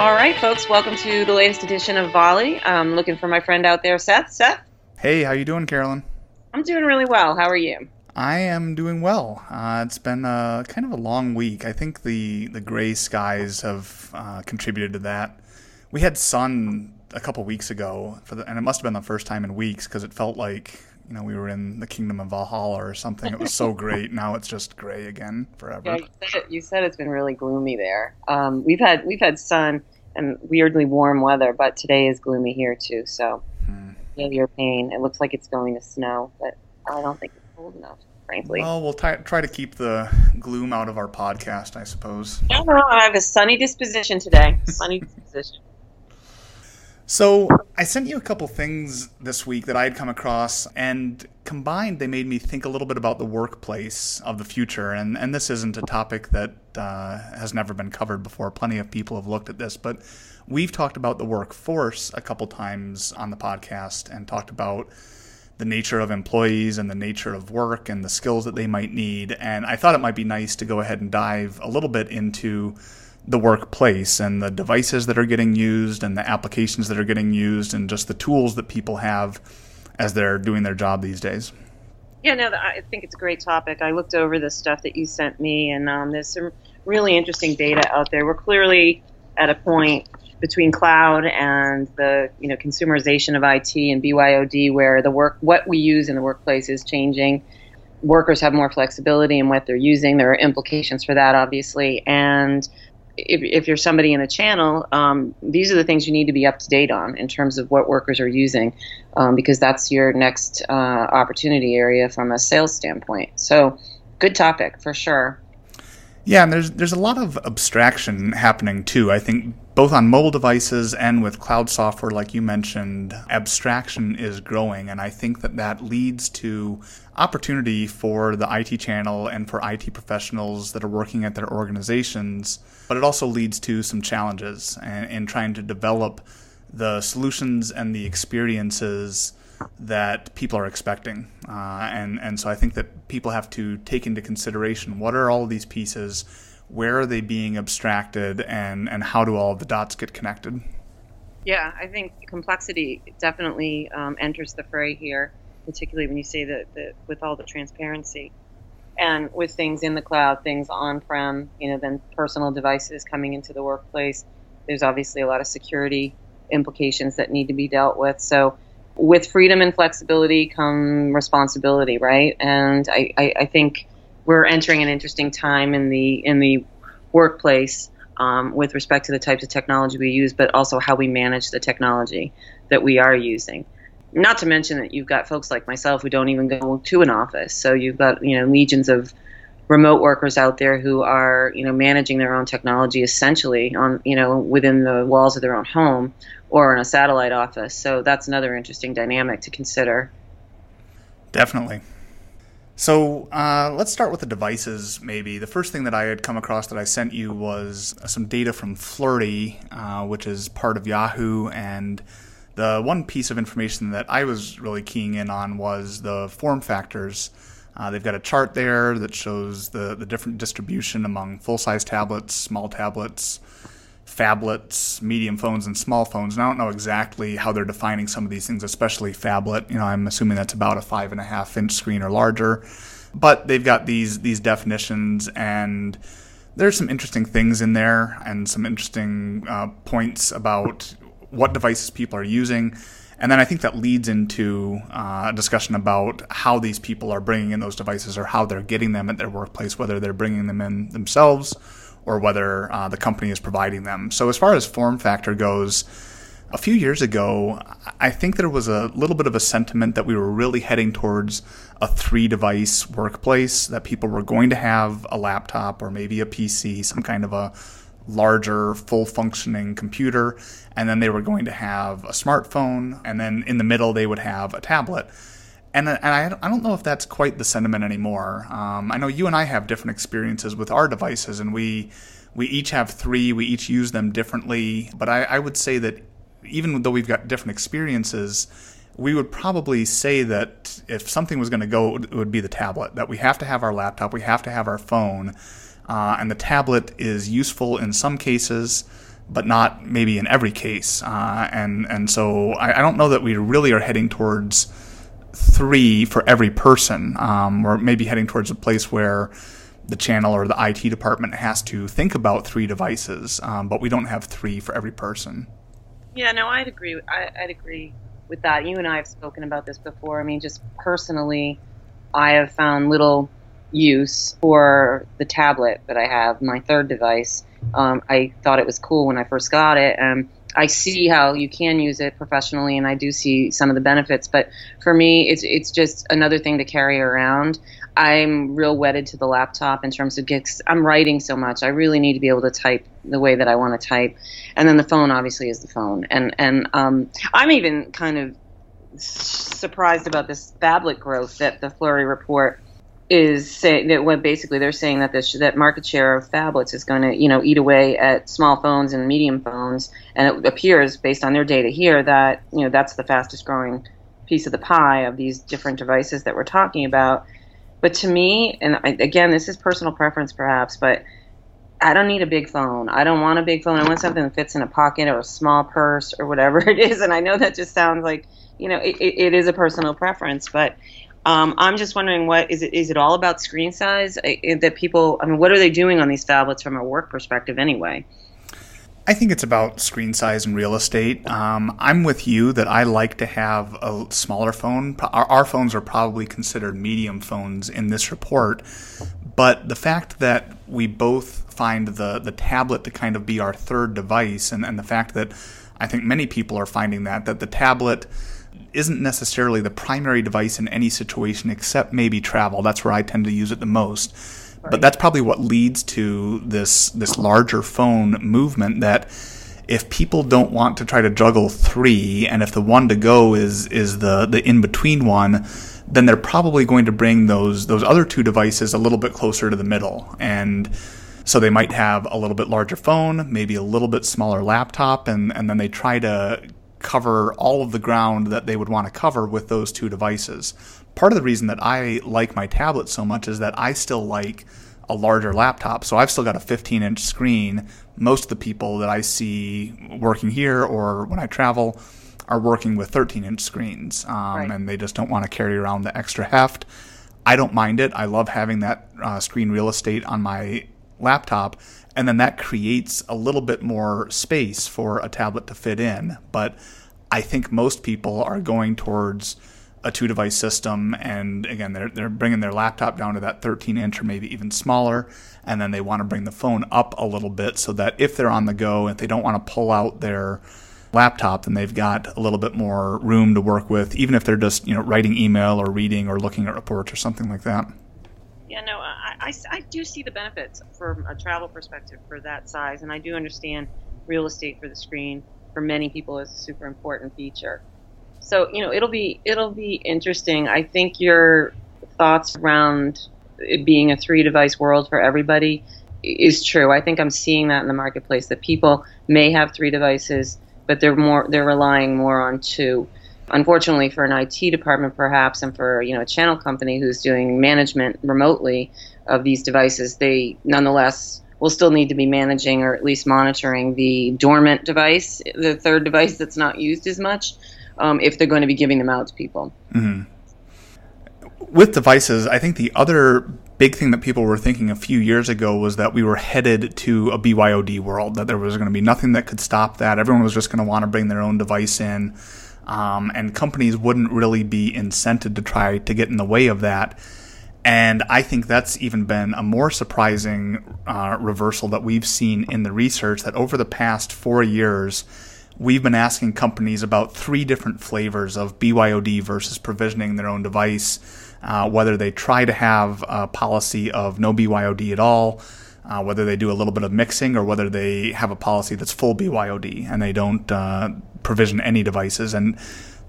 All right, folks, welcome to the latest edition of Volley. I'm looking for my friend out there, Seth. Seth? Hey, how you doing, Carolyn? I'm doing really well. How are you? I am doing well. Uh, it's been a, kind of a long week. I think the, the gray skies have uh, contributed to that. We had sun a couple weeks ago, the, and it must have been the first time in weeks because it felt like you know we were in the kingdom of Valhalla or something. It was so great. Now it's just gray again forever. Yeah, you said, it, you said it's been really gloomy there. Um, we've had we've had sun and weirdly warm weather, but today is gloomy here too. So hmm. feel your pain. It looks like it's going to snow, but I don't think it's cold enough. Frankly. Well, we'll t- try to keep the gloom out of our podcast, I suppose. No, no, I have a sunny disposition today. Sunny disposition. So I sent you a couple things this week that I had come across, and combined, they made me think a little bit about the workplace of the future. And and this isn't a topic that uh, has never been covered before. Plenty of people have looked at this, but we've talked about the workforce a couple times on the podcast and talked about the nature of employees and the nature of work and the skills that they might need. And I thought it might be nice to go ahead and dive a little bit into the workplace and the devices that are getting used and the applications that are getting used and just the tools that people have as they're doing their job these days. Yeah, no, I think it's a great topic. I looked over the stuff that you sent me, and um, there's some really interesting data out there. We're clearly at a point between cloud and the you know consumerization of IT and BYOD, where the work what we use in the workplace is changing. Workers have more flexibility in what they're using. There are implications for that, obviously, and if, if you're somebody in a channel, um, these are the things you need to be up to date on in terms of what workers are using, um, because that's your next uh, opportunity area from a sales standpoint. So, good topic for sure. Yeah, and there's there's a lot of abstraction happening too. I think both on mobile devices and with cloud software, like you mentioned, abstraction is growing, and I think that that leads to opportunity for the IT channel and for IT professionals that are working at their organizations. But it also leads to some challenges in, in trying to develop the solutions and the experiences that people are expecting. Uh, and, and so I think that people have to take into consideration what are all these pieces, where are they being abstracted, and, and how do all the dots get connected? Yeah, I think complexity definitely um, enters the fray here, particularly when you say that, that with all the transparency and with things in the cloud, things on prem, you know, then personal devices coming into the workplace. There's obviously a lot of security implications that need to be dealt with. So with freedom and flexibility come responsibility, right? And I, I, I think we're entering an interesting time in the in the workplace um, with respect to the types of technology we use, but also how we manage the technology that we are using. Not to mention that you've got folks like myself who don't even go to an office, so you've got you know legions of remote workers out there who are you know managing their own technology essentially on you know within the walls of their own home or in a satellite office. So that's another interesting dynamic to consider. Definitely. So uh, let's start with the devices, maybe. The first thing that I had come across that I sent you was some data from Flurry, uh, which is part of Yahoo. And the one piece of information that I was really keying in on was the form factors uh, they've got a chart there that shows the, the different distribution among full size tablets, small tablets, phablets, medium phones, and small phones. And I don't know exactly how they're defining some of these things, especially phablet. You know, I'm assuming that's about a five and a half inch screen or larger. But they've got these these definitions, and there's some interesting things in there, and some interesting uh, points about what devices people are using. And then I think that leads into uh, a discussion about how these people are bringing in those devices or how they're getting them at their workplace, whether they're bringing them in themselves or whether uh, the company is providing them. So, as far as form factor goes, a few years ago, I think there was a little bit of a sentiment that we were really heading towards a three device workplace, that people were going to have a laptop or maybe a PC, some kind of a larger, full functioning computer, and then they were going to have a smartphone, and then in the middle they would have a tablet. And, and I, I don't know if that's quite the sentiment anymore. Um, I know you and I have different experiences with our devices, and we we each have three. We each use them differently. But I, I would say that even though we've got different experiences, we would probably say that if something was going to go, it would be the tablet. That we have to have our laptop, we have to have our phone, uh, and the tablet is useful in some cases, but not maybe in every case. Uh, and and so I, I, don't know that we really are heading towards three for every person. Um, or maybe heading towards a place where the channel or the IT department has to think about three devices, um, but we don't have three for every person. Yeah, no, I'd agree. I, I'd agree with that. You and I have spoken about this before. I mean, just personally, I have found little use for the tablet that I have, my third device. Um, I thought it was cool when I first got it, and I see how you can use it professionally, and I do see some of the benefits. But for me, it's it's just another thing to carry around. I'm real wedded to the laptop in terms of gigs. I'm writing so much. I really need to be able to type the way that I want to type, and then the phone obviously is the phone. And and um, I'm even kind of surprised about this phablet growth that the Flurry report is saying that what basically they're saying that this that market share of phablets is going to you know eat away at small phones and medium phones, and it appears based on their data here that you know that's the fastest growing piece of the pie of these different devices that we're talking about. But to me, and I, again, this is personal preference perhaps, but I don't need a big phone. I don't want a big phone. I want something that fits in a pocket or a small purse or whatever it is. And I know that just sounds like you know it, it is a personal preference, but um, I'm just wondering, what is it? Is it all about screen size? that people, I mean, what are they doing on these phablets from a work perspective, anyway? I think it's about screen size and real estate. Um, I'm with you that I like to have a smaller phone. Our, our, phones are probably considered medium phones in this report, but the fact that we both find the the tablet to kind of be our third device, and, and the fact that I think many people are finding that that the tablet isn't necessarily the primary device in any situation except maybe travel. That's where I tend to use it the most. Right. But that's probably what leads to this this larger phone movement that if people don't want to try to juggle three and if the one to go is is the the in between one then they're probably going to bring those those other two devices a little bit closer to the middle and so they might have a little bit larger phone, maybe a little bit smaller laptop, and, and then they try to cover all of the ground that they would want to cover with those two devices. Part of the reason that I like my tablet so much is that I still like a larger laptop. So I've still got a 15 inch screen. Most of the people that I see working here or when I travel are working with 13 inch screens um, right. and they just don't want to carry around the extra heft. I don't mind it. I love having that uh, screen real estate on my laptop and then that creates a little bit more space for a tablet to fit in. But I think most people are going towards a two device system and again they're, they're bringing their laptop down to that 13 inch or maybe even smaller and then they want to bring the phone up a little bit so that if they're on the go if they don't want to pull out their laptop then they've got a little bit more room to work with even if they're just you know writing email or reading or looking at reports or something like that yeah, no, I, I, I, do see the benefits from a travel perspective for that size, and I do understand real estate for the screen for many people is a super important feature. So you know, it'll be it'll be interesting. I think your thoughts around it being a three device world for everybody is true. I think I'm seeing that in the marketplace that people may have three devices, but they're more they're relying more on two unfortunately for an IT department perhaps and for you know a channel company who's doing management remotely of these devices they nonetheless will still need to be managing or at least monitoring the dormant device the third device that's not used as much um, if they're going to be giving them out to people mm-hmm. with devices i think the other big thing that people were thinking a few years ago was that we were headed to a BYOD world, that there was going to be nothing that could stop that. Everyone was just going to want to bring their own device in um, and companies wouldn't really be incented to try to get in the way of that. And I think that's even been a more surprising uh, reversal that we've seen in the research that over the past four years, we've been asking companies about three different flavors of BYOD versus provisioning their own device, uh, whether they try to have a policy of no BYOD at all, uh, whether they do a little bit of mixing, or whether they have a policy that's full BYOD and they don't uh, provision any devices. And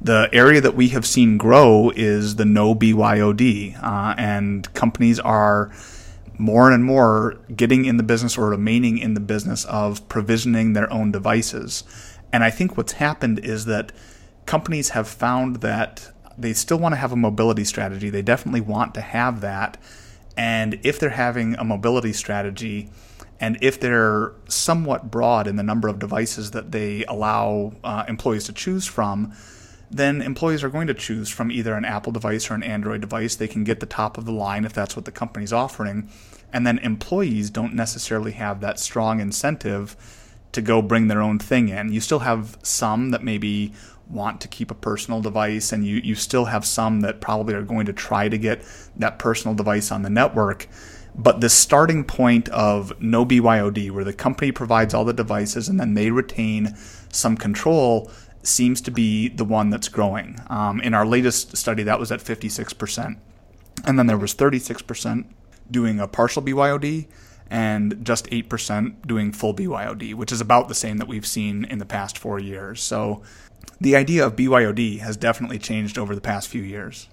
the area that we have seen grow is the no BYOD, uh, and companies are more and more getting in the business or remaining in the business of provisioning their own devices. And I think what's happened is that companies have found that they still want to have a mobility strategy. They definitely want to have that. And if they're having a mobility strategy, and if they're somewhat broad in the number of devices that they allow uh, employees to choose from, then employees are going to choose from either an Apple device or an Android device. They can get the top of the line if that's what the company's offering. And then employees don't necessarily have that strong incentive to go bring their own thing in. You still have some that maybe want to keep a personal device, and you, you still have some that probably are going to try to get that personal device on the network. But the starting point of no BYOD, where the company provides all the devices and then they retain some control, seems to be the one that's growing. Um, in our latest study, that was at 56%. And then there was 36% doing a partial BYOD and just 8% doing full BYOD, which is about the same that we've seen in the past four years. So the idea of BYOD has definitely changed over the past few years.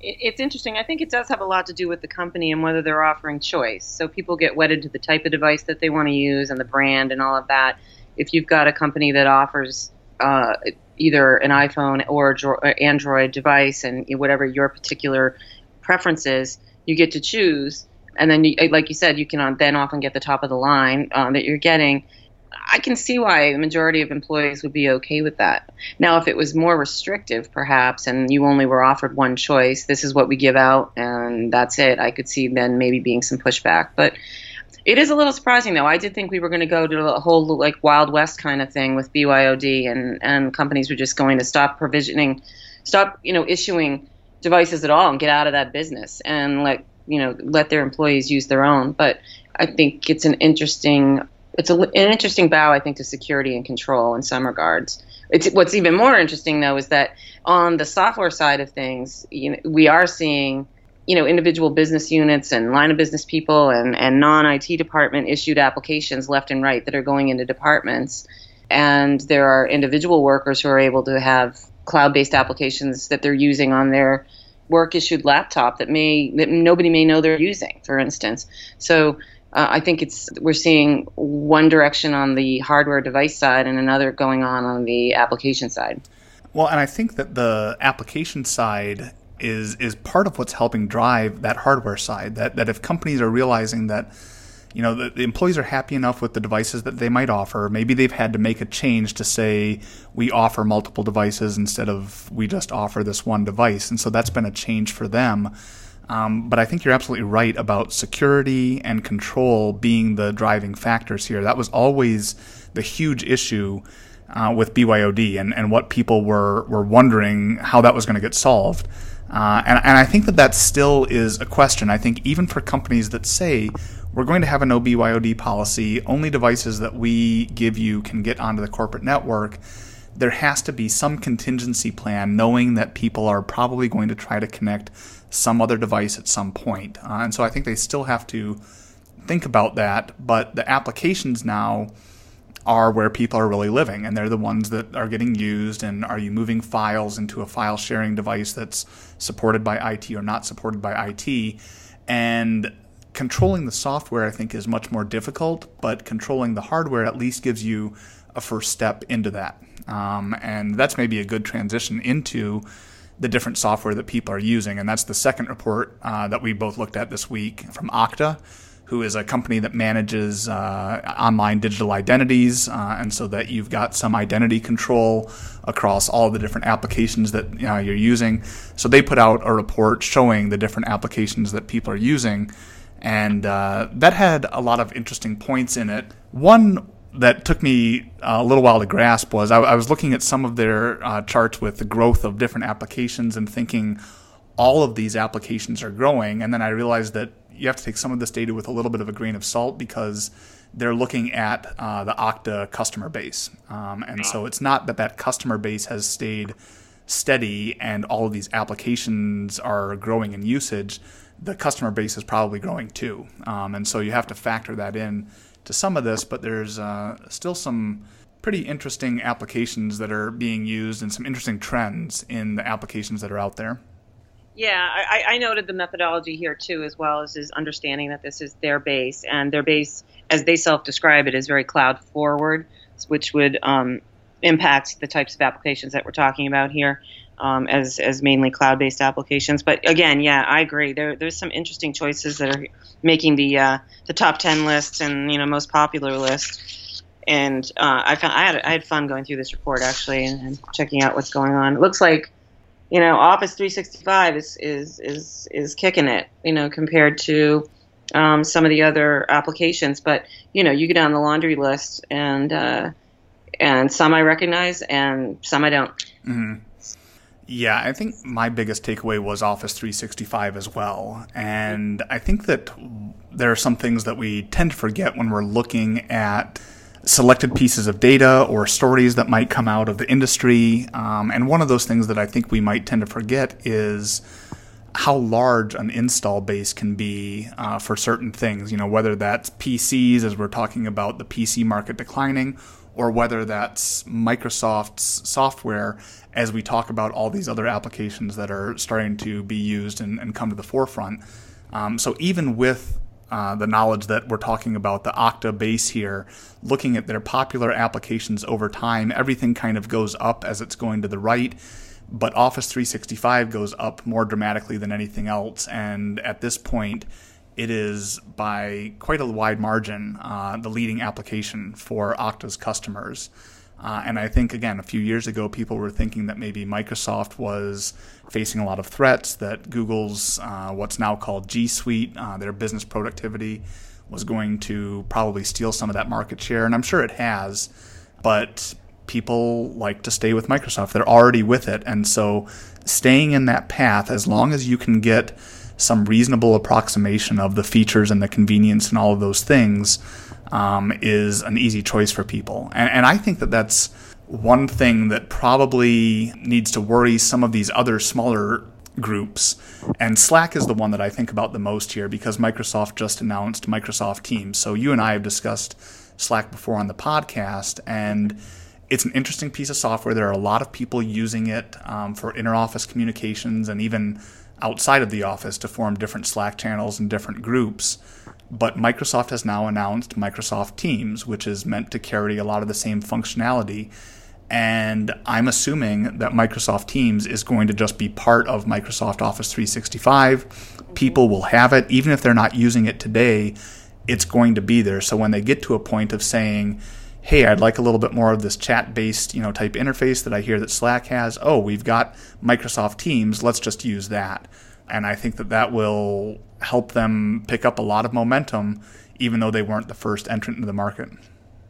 It's interesting. I think it does have a lot to do with the company and whether they're offering choice. So people get wedded to the type of device that they want to use and the brand and all of that. If you've got a company that offers uh, either an iPhone or Android device and whatever your particular preference is, you get to choose. And then, you, like you said, you can then often get the top of the line uh, that you're getting. I can see why the majority of employees would be okay with that. Now, if it was more restrictive, perhaps, and you only were offered one choice, this is what we give out, and that's it, I could see then maybe being some pushback. But it is a little surprising, though. I did think we were going to go to a whole like Wild West kind of thing with BYOD, and and companies were just going to stop provisioning, stop you know issuing devices at all, and get out of that business, and let you know let their employees use their own. But I think it's an interesting it's a, an interesting bow, I think, to security and control in some regards. It's, what's even more interesting, though, is that on the software side of things, you know, we are seeing you know individual business units and line of business people and, and non-IT department issued applications left and right that are going into departments and there are individual workers who are able to have cloud-based applications that they're using on their work issued laptop that may that nobody may know they're using for instance so uh, I think it's we're seeing one direction on the hardware device side and another going on on the application side. Well, and I think that the application side is is part of what's helping drive that hardware side. That that if companies are realizing that you know the, the, employees are happy enough with the devices that they might offer, maybe they've had to make a change to say we offer multiple devices instead of we just offer this one device, and so that's been a change for them. Um, but I think you're absolutely right about security and control being the driving factors here. That was always the huge issue uh, with BYOD and, and what people were, were wondering how that was going to get solved. Uh, and, and I think that that still is a question. I think even for companies that say we're going to have a no BYOD policy, only devices that we give you can get onto the corporate network, there has to be some contingency plan knowing that people are probably going to try to connect some other device at some point. Uh, and so I think they still have to think about that, but the applications now are where people are really living, and they're the ones that are getting used. And are you moving files into a file sharing device that's supported by IT or not supported by IT? And controlling the software, I think, is much more difficult, but controlling the hardware at least gives you a first step into that. Um, and that's maybe a good transition into the different software that people are using. And that's the second report uh, that we both looked at this week from Okta who is a company that manages uh, online digital identities, uh, and so that you've got some identity control across all the different applications that you you're using. So they put out a report showing the different applications that people are using, and uh, that had a lot of interesting points in it. One that took me a little while to grasp was I, I was looking at some of their uh, charts with the growth of different applications and thinking all of these applications are growing, and then I realized that you have to take some of this data with a little bit of a grain of salt because they're looking at uh, the Okta customer base. Um, and so it's not that that customer base has stayed steady and all of these applications are growing in usage. The customer base is probably growing too. Um, and so you have to factor that in to some of this, but there's uh, still some pretty interesting applications that are being used and some interesting trends in the applications that are out there. Yeah, I, I, noted the methodology here too, as well as is understanding that this is their base, and their base, as they self-describe it, is very cloud forward, which would um, impact the types of applications that we're talking about here. Um, as as mainly cloud-based applications. But again, yeah, I agree. There there's some interesting choices that are making the uh, the top ten lists and you know most popular list. And uh, I found I had I had fun going through this report actually and, and checking out what's going on. It looks like you know Office 365 is is is is kicking it. You know compared to um, some of the other applications. But you know you get on the laundry list and uh, and some I recognize and some I don't. Mm-hmm. Yeah, I think my biggest takeaway was Office 365 as well. And I think that there are some things that we tend to forget when we're looking at selected pieces of data or stories that might come out of the industry. Um, and one of those things that I think we might tend to forget is how large an install base can be uh, for certain things. You know, whether that's PCs, as we're talking about the PC market declining, or whether that's Microsoft's software as we talk about all these other applications that are starting to be used and, and come to the forefront. Um, so even with uh, the knowledge that we're talking about the Okta base here, looking at their popular applications over time, everything kind of goes up as it's going to the right. But Office 365 goes up more dramatically than anything else. And at this point, it is by quite a wide margin uh, the leading application for Okta's customers. Uh, and I think, again, a few years ago, people were thinking that maybe Microsoft was facing a lot of threats, that Google's uh, what's now called G Suite, uh, their business productivity, was going to probably steal some of that market share. And I'm sure it has. But people like to stay with Microsoft. They're already with it. And so staying in that path, as long as you can get some reasonable approximation of the features and the convenience and all of those things um, is an easy choice for people. And, and I think that that's one thing that probably needs to worry some of these other smaller groups. And Slack is the one that I think about the most here because Microsoft just announced Microsoft Teams. So you and I have discussed Slack before on the podcast, and it's an interesting piece of software. There are a lot of people using it um, for interoffice communications and even outside of the office to form different Slack channels and different groups. But Microsoft has now announced Microsoft Teams, which is meant to carry a lot of the same functionality. And I'm assuming that Microsoft Teams is going to just be part of Microsoft Office 365. Mm-hmm. People will have it, even if they're not using it today, it's going to be there. So when they get to a point of saying, hey, I'd like a little bit more of this chat-based, you know, type interface that I hear that Slack has. Oh, we've got Microsoft Teams. Let's just use that. And I think that that will help them pick up a lot of momentum, even though they weren't the first entrant into the market.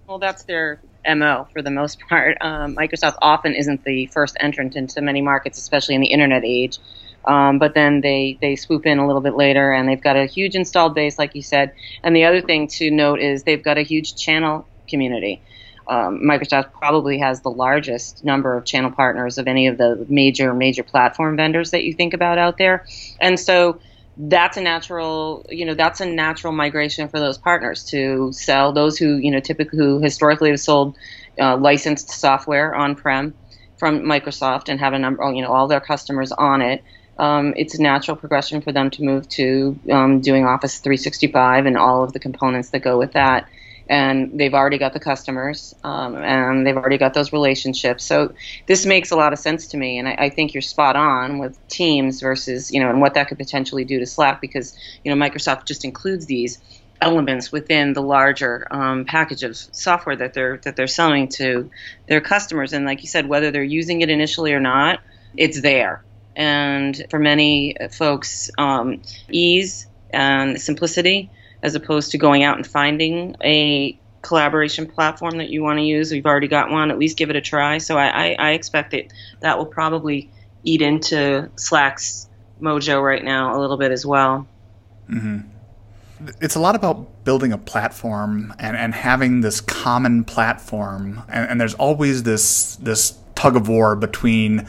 Well, that's their MO for the most part. Um, Microsoft often isn't the first entrant into many markets, especially in the internet age. Um, but then they, they swoop in a little bit later and they've got a huge installed base, like you said. And the other thing to note is they've got a huge channel community. Um, Microsoft probably has the largest number of channel partners of any of the major major platform vendors that you think about out there, and so that's a natural you know that's a natural migration for those partners to sell those who you know typically who historically have sold uh, licensed software on prem from Microsoft and have a number you know all their customers on it. Um, it's a natural progression for them to move to um, doing Office 365 and all of the components that go with that and they've already got the customers um, and they've already got those relationships. So this makes a lot of sense to me, and I, I, think you're spot on with Teams versus you know and what that could potentially do to Slack because you know Microsoft just includes these elements within the larger um, package of software that they're that they're selling to their customers, and like you said, whether they're using it initially or not, it's there. And for many folks, um, ease and simplicity as opposed to going out and finding a collaboration platform that you want to use. We've already got one. At least give it a try. So I, I, I expect that that will probably eat into Slack's mojo right now a little bit as well. Mm-hmm. It's a lot about building a platform and, and having this common platform, and, and there's always this this tug of war between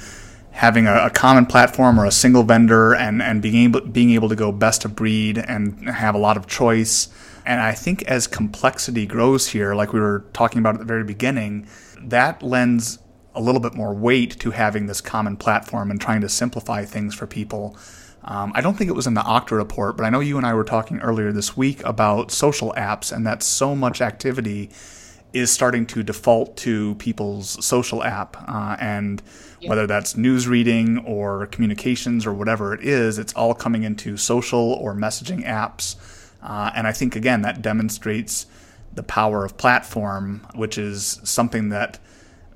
having a, a, common platform or a single vendor and, and being able being able to go best of breed and have a lot of choice. And I think as complexity grows here, like we were talking about at the very beginning, that lends a little bit more weight to having this common platform and trying to simplify things for people. Um, I don't think it was in the Okta report, but I know you and I were talking earlier this week about social apps and that so much activity is starting to default to people's social app. Uh, and yeah. whether that's news reading or communications or whatever it is, it's all coming into social or messaging apps. Uh, and I think, again, that demonstrates the power of platform, which is something that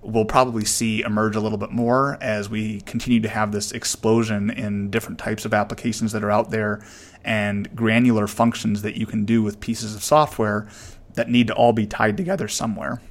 we'll probably see emerge a little bit more as we continue to have this explosion in different types of applications that are out there and granular functions that you can do with pieces of software that need to all be tied together somewhere.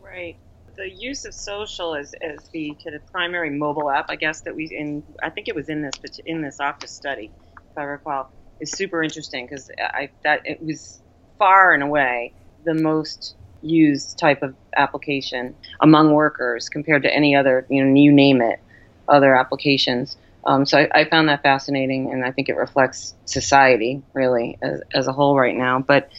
Right. The use of social as, as the primary mobile app, I guess that we in I think it was in this in this office study, if I recall, is super interesting because I that it was far and away the most used type of application among workers compared to any other, you know, you name it, other applications. Um, so I, I, found that fascinating, and I think it reflects society really as, as, a whole right now. But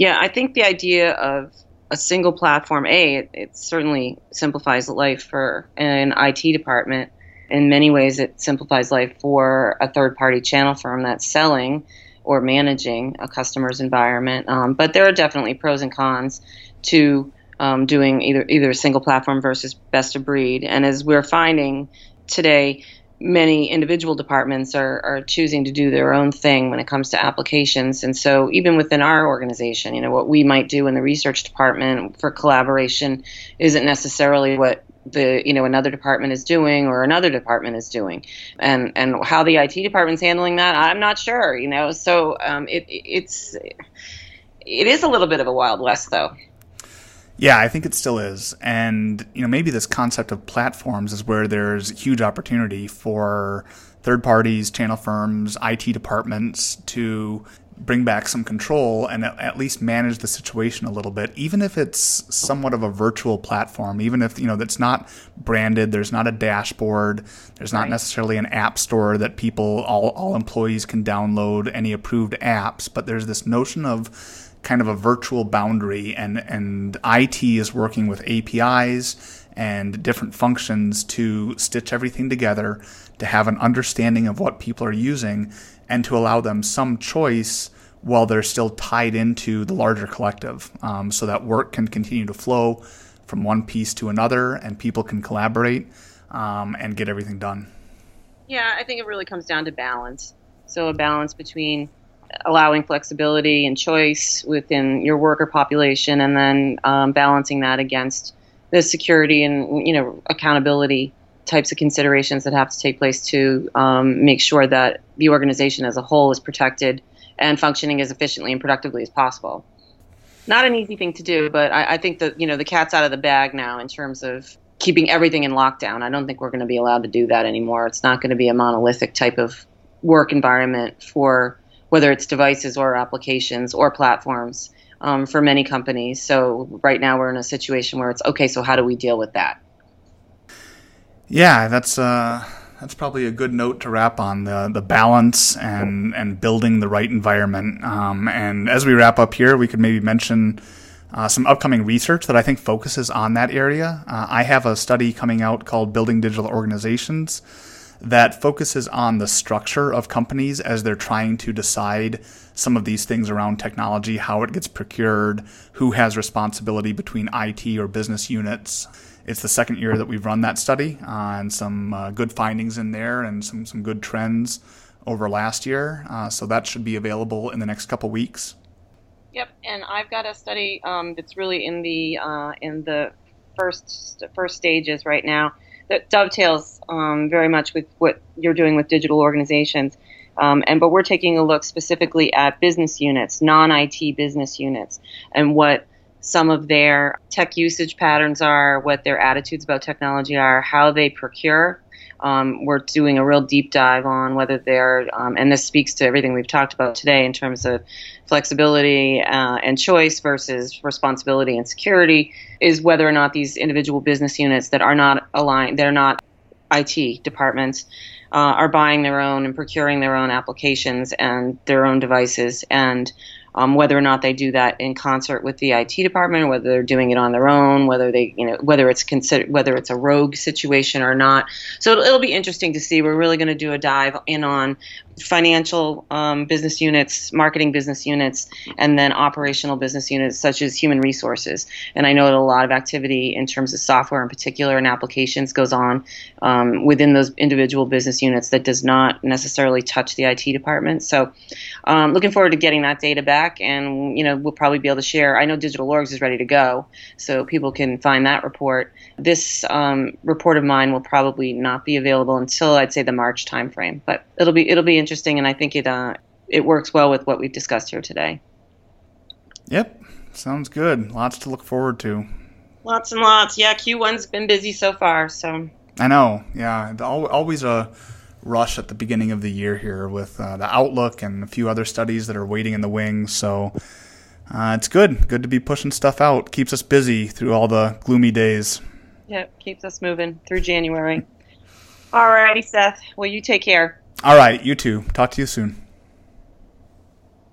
yeah, I think the idea of a single platform, a, it, it certainly simplifies life for an IT department. In many ways, it simplifies life for a third-party channel firm that's selling or managing a customer's environment. Um, but there are definitely pros and cons to um, doing either either a single platform versus best of breed. And as we're finding today, many individual departments are, are choosing to do their own thing when it comes to applications. And so, even within our organization, you know, what we might do in the research department for collaboration isn't necessarily what the you know another department is doing or another department is doing. And and how the IT department's handling that I'm not sure you know. So um, it it's it is a little bit of a wild west though yeah, I think it still is. And, you know, maybe this concept of platforms is where there's huge opportunity for third parties, channel firms, IT departments to bring back some control and at least manage the situation a little bit even if it's somewhat of a virtual platform even if you know that's not branded there's not a dashboard there's not right. necessarily an app store that people all, all employees can download any approved apps but there's this notion of kind of a virtual boundary, and, and IT is working with APIs and different functions to stitch everything together to have an understanding of what people are using and to allow them some choice while they're still tied into the larger collective um, so that work can continue to flow from one piece to another and people can collaborate um, and get everything done. Yeah, I think it really comes down to balance. So, a balance between allowing flexibility and choice within your worker population, and then um, balancing that against the security and you know accountability types of considerations that have to take place to um, make sure that the organization as a whole is protected and functioning as efficiently and productively as possible. Not an easy thing to do, but I, I think that you know the cat's out of the bag now in terms of keeping everything in lockdown. I don't think we're going to be allowed to do that anymore. It's not going to be a monolithic type of work environment for whether it's devices or applications or platforms um, for many companies. So right now we're in a situation where it's okay. So how do we deal with that? Yeah, that's uh, that's probably a good note to wrap on the the balance and and building the right environment. Um, and as we wrap up here, we could maybe mention. Uh, some upcoming research that I think focuses on that area. Uh, I have a study coming out called Building Digital Organizations that focuses on the structure of companies as they're trying to decide some of these things around technology, how it gets procured, who has responsibility between IT or business units. It's the second year that we've run that study, uh, and some uh, good findings in there, and some some good trends over last year. Uh, so that should be available in the next couple weeks. Yep, and I've got a study um, that's really in the uh, in the first first stages right now that dovetails um, very much with what you're doing with digital organizations. Um, and but we're taking a look specifically at business units, non-IT business units, and what some of their tech usage patterns are, what their attitudes about technology are, how they procure. Um, we're doing a real deep dive on whether they're, um, and this speaks to everything we've talked about today in terms of flexibility uh, and choice versus responsibility and security, is whether or not these individual business units that are not aligned, they're not IT departments, uh, are buying their own and procuring their own applications and their own devices and um, whether or not they do that in concert with the IT department, whether they're doing it on their own, whether they, you know, whether it's considered whether it's a rogue situation or not. So it'll, it'll be interesting to see. We're really going to do a dive in on financial um, business units, marketing business units, and then operational business units such as human resources. And I know that a lot of activity in terms of software in particular and applications goes on um, within those individual business units that does not necessarily touch the IT department. So, um, looking forward to getting that data back, and you know we'll probably be able to share. I know Digital Orgs is ready to go, so people can find that report. This um, report of mine will probably not be available until I'd say the March timeframe, but it'll be it'll be interesting, and I think it uh, it works well with what we've discussed here today. Yep, sounds good. Lots to look forward to. Lots and lots. Yeah, Q1's been busy so far, so. I know. Yeah, always a rush at the beginning of the year here with uh, the outlook and a few other studies that are waiting in the wings. So uh, it's good. Good to be pushing stuff out. Keeps us busy through all the gloomy days. Yep, keeps us moving through January. All righty, Seth. Well, you take care. All right, you too. Talk to you soon.